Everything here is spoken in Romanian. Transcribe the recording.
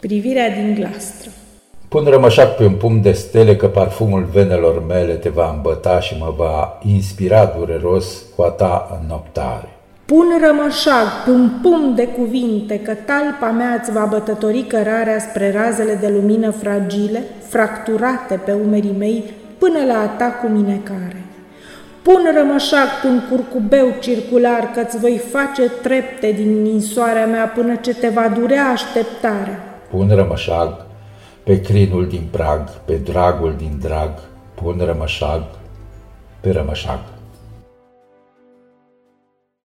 Privirea din glastră Pun rămășac pe un pumn de stele că parfumul venelor mele te va îmbăta și mă va inspira dureros cu a ta noptare. Pun rămășag pe un pumn de cuvinte că talpa mea îți va bătători cărarea spre razele de lumină fragile, fracturate pe umerii mei până la a ta cu minecare. Pun rămășag pe un curcubeu circular că îți voi face trepte din ninsoarea mea până ce te va durea așteptarea. Pun rămășag pe crinul din prag, pe dragul din drag, pun rămășag pe rămășag.